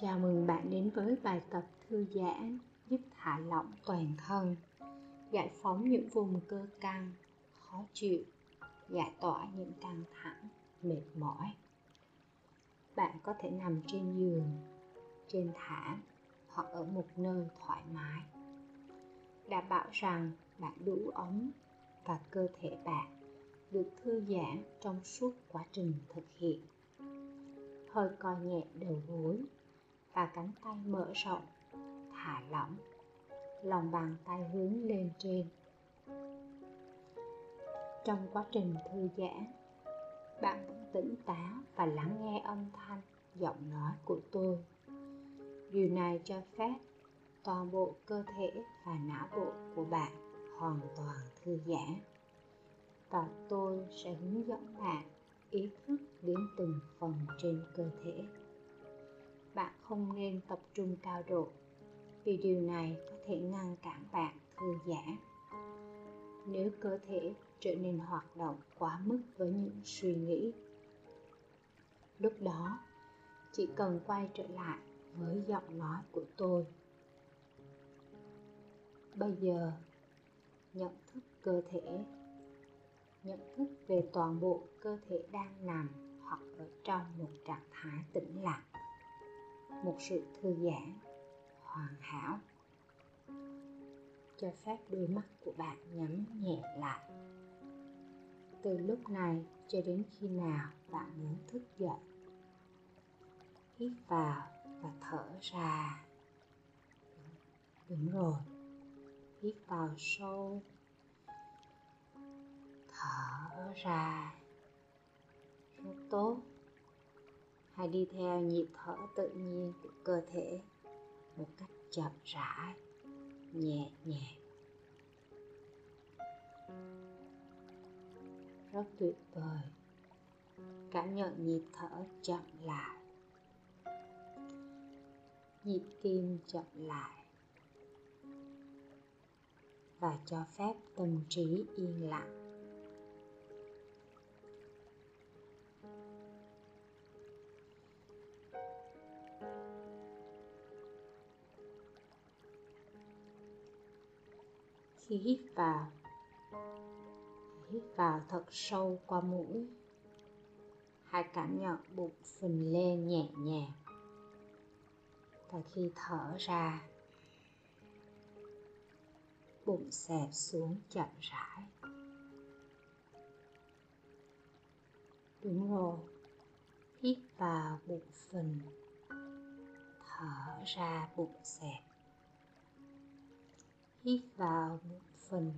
Chào mừng bạn đến với bài tập thư giãn giúp thả lỏng toàn thân, giải phóng những vùng cơ căng, khó chịu, giải tỏa những căng thẳng, mệt mỏi. Bạn có thể nằm trên giường, trên thảm hoặc ở một nơi thoải mái. Đảm bảo rằng bạn đủ ấm và cơ thể bạn được thư giãn trong suốt quá trình thực hiện. Hơi co nhẹ đầu gối và cánh tay mở rộng, thả lỏng. Lòng bàn tay hướng lên trên. Trong quá trình thư giãn, bạn vẫn tỉnh táo và lắng nghe âm thanh, giọng nói của tôi. Điều này cho phép toàn bộ cơ thể và não bộ của bạn hoàn toàn thư giãn và tôi sẽ hướng dẫn bạn ý thức đến từng phần trên cơ thể bạn không nên tập trung cao độ, vì điều này có thể ngăn cản bạn thư giãn. Nếu cơ thể trở nên hoạt động quá mức với những suy nghĩ, lúc đó chỉ cần quay trở lại với giọng nói của tôi. Bây giờ, nhận thức cơ thể, nhận thức về toàn bộ cơ thể đang nằm hoặc ở trong một trạng thái tĩnh lặng một sự thư giãn, hoàn hảo. Cho phép đôi mắt của bạn nhắm nhẹ lại. Từ lúc này cho đến khi nào bạn muốn thức dậy, hít vào và thở ra. Đúng rồi, hít vào sâu, thở ra. Rất tốt hãy đi theo nhịp thở tự nhiên của cơ thể một cách chậm rãi, nhẹ nhàng. Rất tuyệt vời. Cảm nhận nhịp thở chậm lại. Nhịp tim chậm lại. Và cho phép tâm trí yên lặng. Khi hít vào. Hít vào thật sâu qua mũi. Hãy cảm nhận bụng phình lên nhẹ nhàng. Và khi thở ra, bụng xẹp xuống chậm rãi. Đúng rồi, hít vào bụng phình, thở ra bụng xẹp. Hít vào bụng phình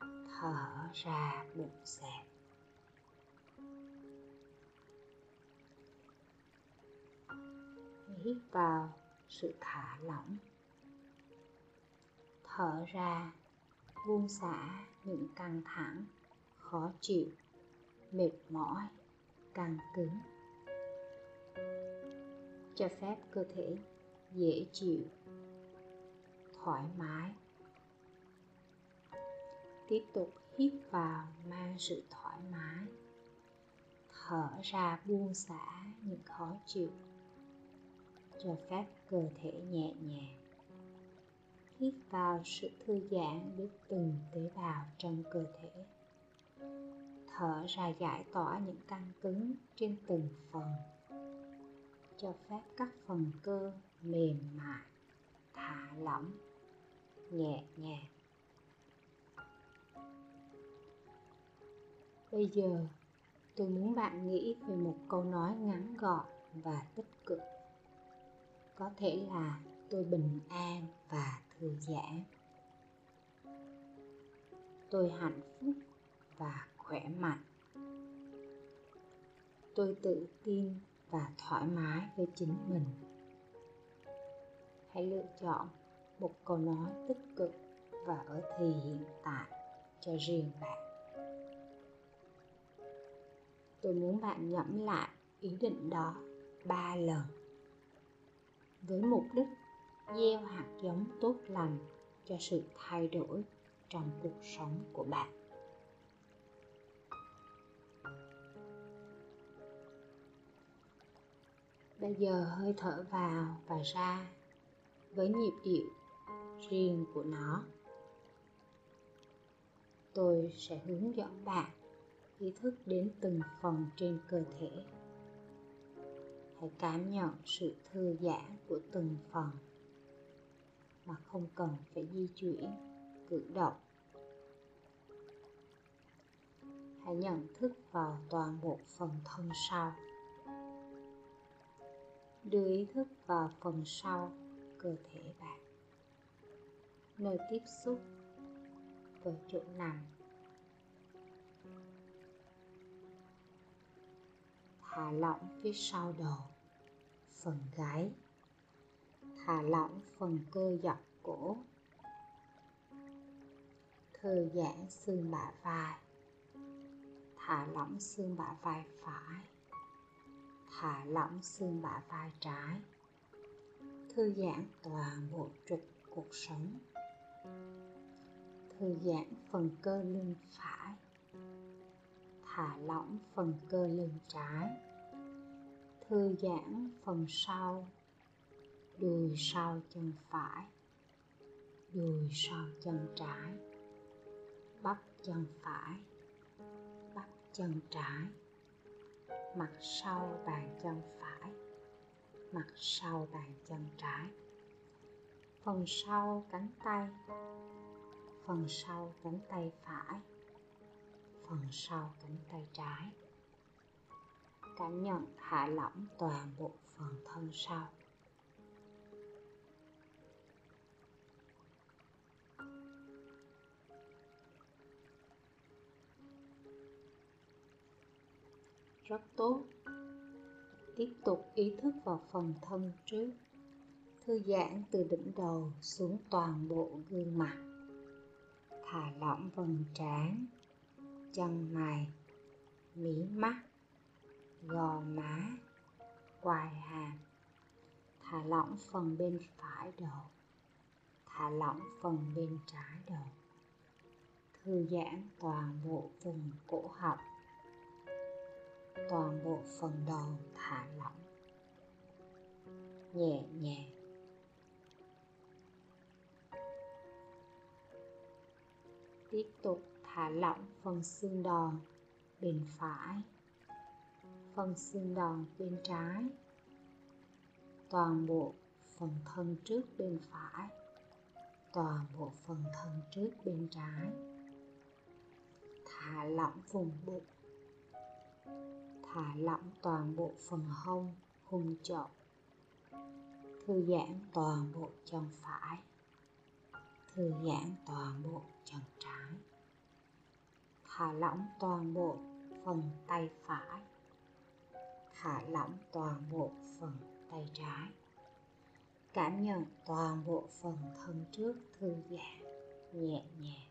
thở ra bụng xẹp hít vào sự thả lỏng. Thở ra buông xả những căng thẳng, khó chịu, mệt mỏi, căng cứng. Cho phép cơ thể dễ chịu, thoải mái tiếp tục hít vào mang sự thoải mái. Thở ra buông xả những khó chịu, cho phép cơ thể nhẹ nhàng. Hít vào sự thư giãn đến từng tế bào trong cơ thể. Thở ra giải tỏa những căng cứng trên từng phần, cho phép các phần cơ mềm mại, thả lỏng, nhẹ nhàng. Bây giờ, tôi muốn bạn nghĩ về một câu nói ngắn gọn và tích cực. Có thể là tôi bình an và thư giãn. Tôi hạnh phúc và khỏe mạnh. Tôi tự tin và thoải mái với chính mình. Hãy lựa chọn một câu nói tích cực và ở thì hiện tại cho riêng bạn tôi muốn bạn nhẩm lại ý định đó ba lần. Với mục đích gieo hạt giống tốt lành cho sự thay đổi trong cuộc sống của bạn. Bây giờ hơi thở vào và ra với nhịp điệu riêng của nó. Tôi sẽ hướng dẫn bạn ý thức đến từng phần trên cơ thể. Hãy cảm nhận sự thư giãn của từng phần mà không cần phải di chuyển, cử động. Hãy nhận thức vào toàn bộ phần thân sau. Đưa ý thức vào phần sau cơ thể bạn. Nơi tiếp xúc với chỗ nằm thả lỏng phía sau đầu, phần gáy. Thả lỏng phần cơ dọc cổ. Thư giãn xương bả vai. Thả lỏng xương bả vai phải. Thả lỏng xương bả vai trái. Thư giãn toàn bộ trục cuộc sống. Thư giãn phần cơ lưng phải thả lỏng phần cơ lưng trái. Thư giãn phần sau. Đùi sau chân phải. Đùi sau chân trái. Bắp chân phải. Bắp chân trái. Mặt sau bàn chân phải. Mặt sau bàn chân trái. Phần sau cánh tay. Phần sau cánh tay phải phần sau cánh tay trái. Cảm nhận thả lỏng toàn bộ phần thân sau. Rất tốt. Tiếp tục ý thức vào phần thân trước. Thư giãn từ đỉnh đầu xuống toàn bộ gương mặt. Thả lỏng vầng trán chân mày, mí mắt, gò má, quai hàm. Thả lỏng phần bên phải đầu, thả lỏng phần bên trái đầu. Thư giãn toàn bộ vùng cổ họng, toàn bộ phần đầu thả lỏng. Nhẹ nhàng. Tiếp tục thả lỏng phần xương đòn, bên phải. Phần xương đòn bên trái. Toàn bộ phần thân trước bên phải. Toàn bộ phần thân trước bên trái. Thả lỏng vùng bụng. Thả lỏng toàn bộ phần hông hung chậu. Thư giãn toàn bộ chân phải. Thư giãn toàn bộ chân trái thả lỏng toàn bộ phần tay phải. Thả lỏng toàn bộ phần tay trái. Cảm nhận toàn bộ phần thân trước thư giãn, nhẹ nhàng.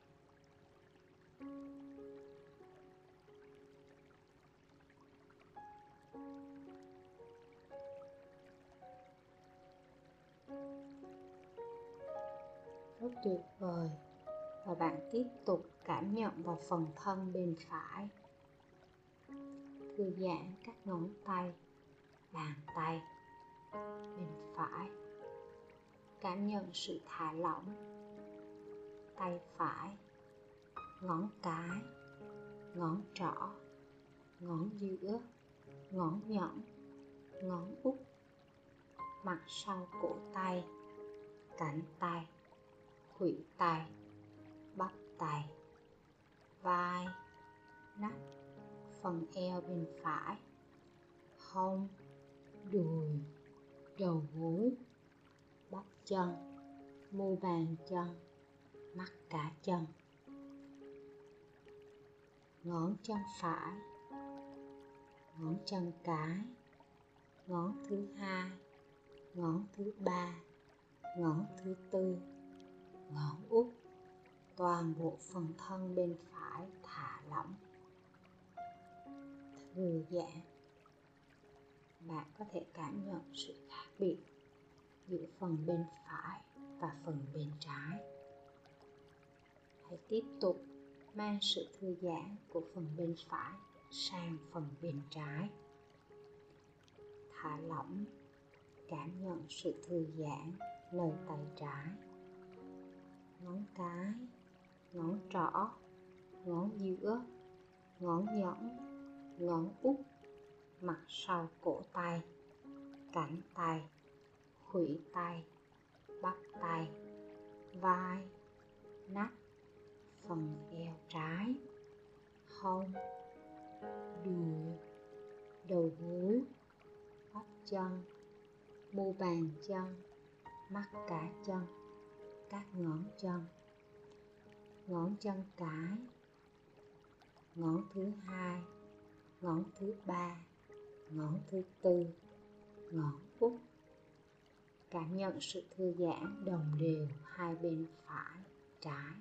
Rất tuyệt vời và bạn tiếp tục cảm nhận vào phần thân bên phải. Thư giãn các ngón tay bàn tay bên phải. Cảm nhận sự thả lỏng tay phải ngón cái ngón trỏ ngón giữa ngón nhọn, ngón út. Mặt sau cổ tay cánh tay khuỷu tay bắp tay. Vai, nách, phần eo bên phải. Hông, đùi, đầu gối, bắp chân, mu bàn chân, mắt cả chân. Ngón chân phải, ngón chân cái, ngón thứ hai, ngón thứ ba, ngón thứ tư, ngón út toàn bộ phần thân bên phải thả lỏng. Thư giãn. Bạn có thể cảm nhận sự khác biệt giữa phần bên phải và phần bên trái. Hãy tiếp tục mang sự thư giãn của phần bên phải sang phần bên trái. Thả lỏng, cảm nhận sự thư giãn nơi tay trái. Ngón cái ngón trỏ, ngón giữa, ngón nhẫn, ngón út, mặt sau cổ tay, cánh tay, khuỷu tay, bắp tay, vai, nách, phần eo trái, hông, đùi, đầu gối bắp chân, mu bàn chân, mắt cả chân, các ngón chân ngón chân cái. Ngón thứ hai. Ngón thứ ba. Ngón thứ tư. Ngón út. Cảm nhận sự thư giãn, đồng đều, hai bên phải, trái.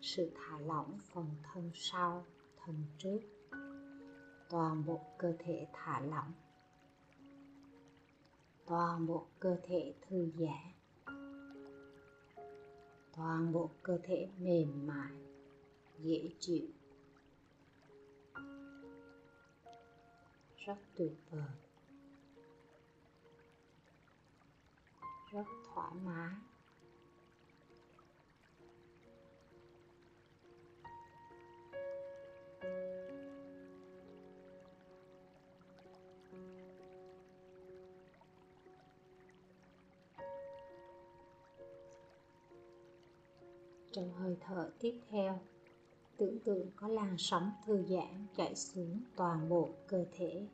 Sự thả lỏng phần thân sau, thân trước. Toàn bộ cơ thể thả lỏng. Toàn bộ cơ thể thư giãn toàn bộ cơ thể mềm mại dễ chịu. Rất tuyệt vời. Rất thoải mái. Trong hơi thở tiếp theo, tưởng tượng có làn sóng thư giãn chạy xuống toàn bộ cơ thể,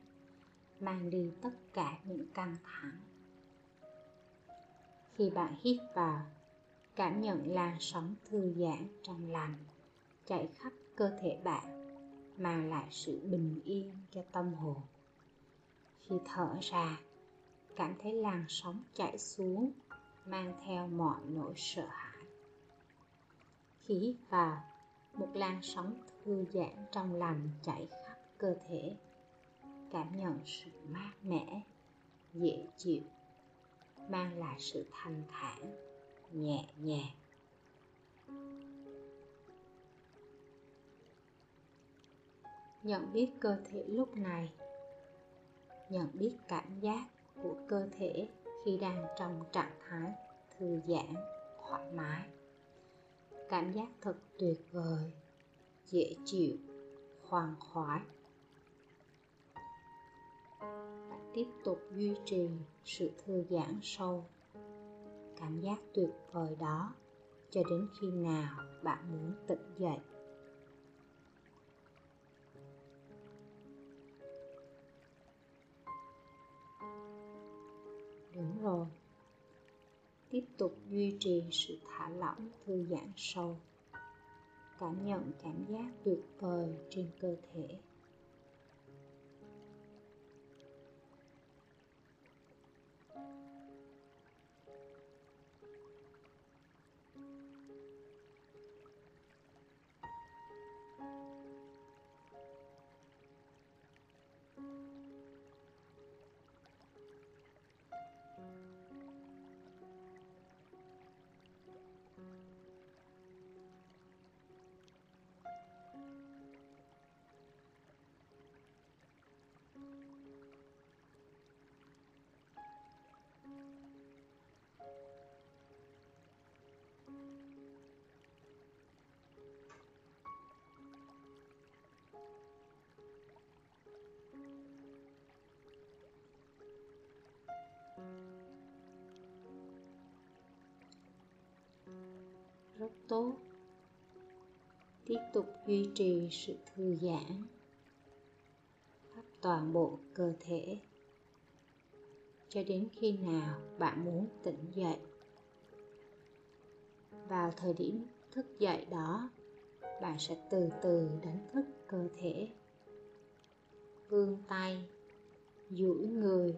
mang đi tất cả những căng thẳng. Khi bạn hít vào, cảm nhận làn sóng thư giãn trong lành chạy khắp cơ thể bạn, mang lại sự bình yên cho tâm hồn. Khi thở ra, cảm thấy làn sóng chạy xuống, mang theo mọi nỗi sợ hãi khí vào một làn sóng thư giãn trong lành chảy khắp cơ thể. Cảm nhận sự mát mẻ, dễ chịu, mang lại sự thanh thản, nhẹ nhàng. Nhận biết cơ thể lúc này. Nhận biết cảm giác của cơ thể khi đang trong trạng thái thư giãn, thoải mái cảm giác thật tuyệt vời, dễ chịu, khoan khoái. Bạn tiếp tục duy trì sự thư giãn sâu. Cảm giác tuyệt vời đó cho đến khi nào bạn muốn tỉnh dậy. Đúng rồi tiếp tục duy trì sự thả lỏng, thư giãn sâu. Cảm nhận cảm giác tuyệt vời trên cơ thể. Rất tốt. Tiếp tục duy trì sự thư giãn, khắp toàn bộ cơ thể. Cho đến khi nào bạn muốn tỉnh dậy? Vào thời điểm thức dậy đó, bạn sẽ từ từ đánh thức cơ thể. Vươn tay, duỗi người,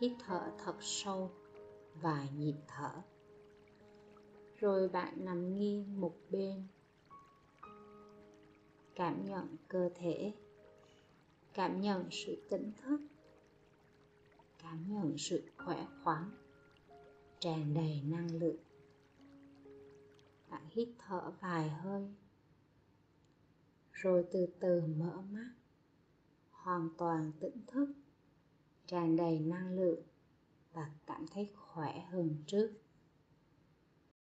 hít thở thật sâu và nhịp thở rồi bạn nằm nghiêng một bên. Cảm nhận cơ thể. Cảm nhận sự tỉnh thức. Cảm nhận sự khỏe khoắn. Tràn đầy năng lượng. Bạn hít thở vài hơi. Rồi từ từ mở mắt. Hoàn toàn tỉnh thức. Tràn đầy năng lượng. Và cảm thấy khỏe hơn trước.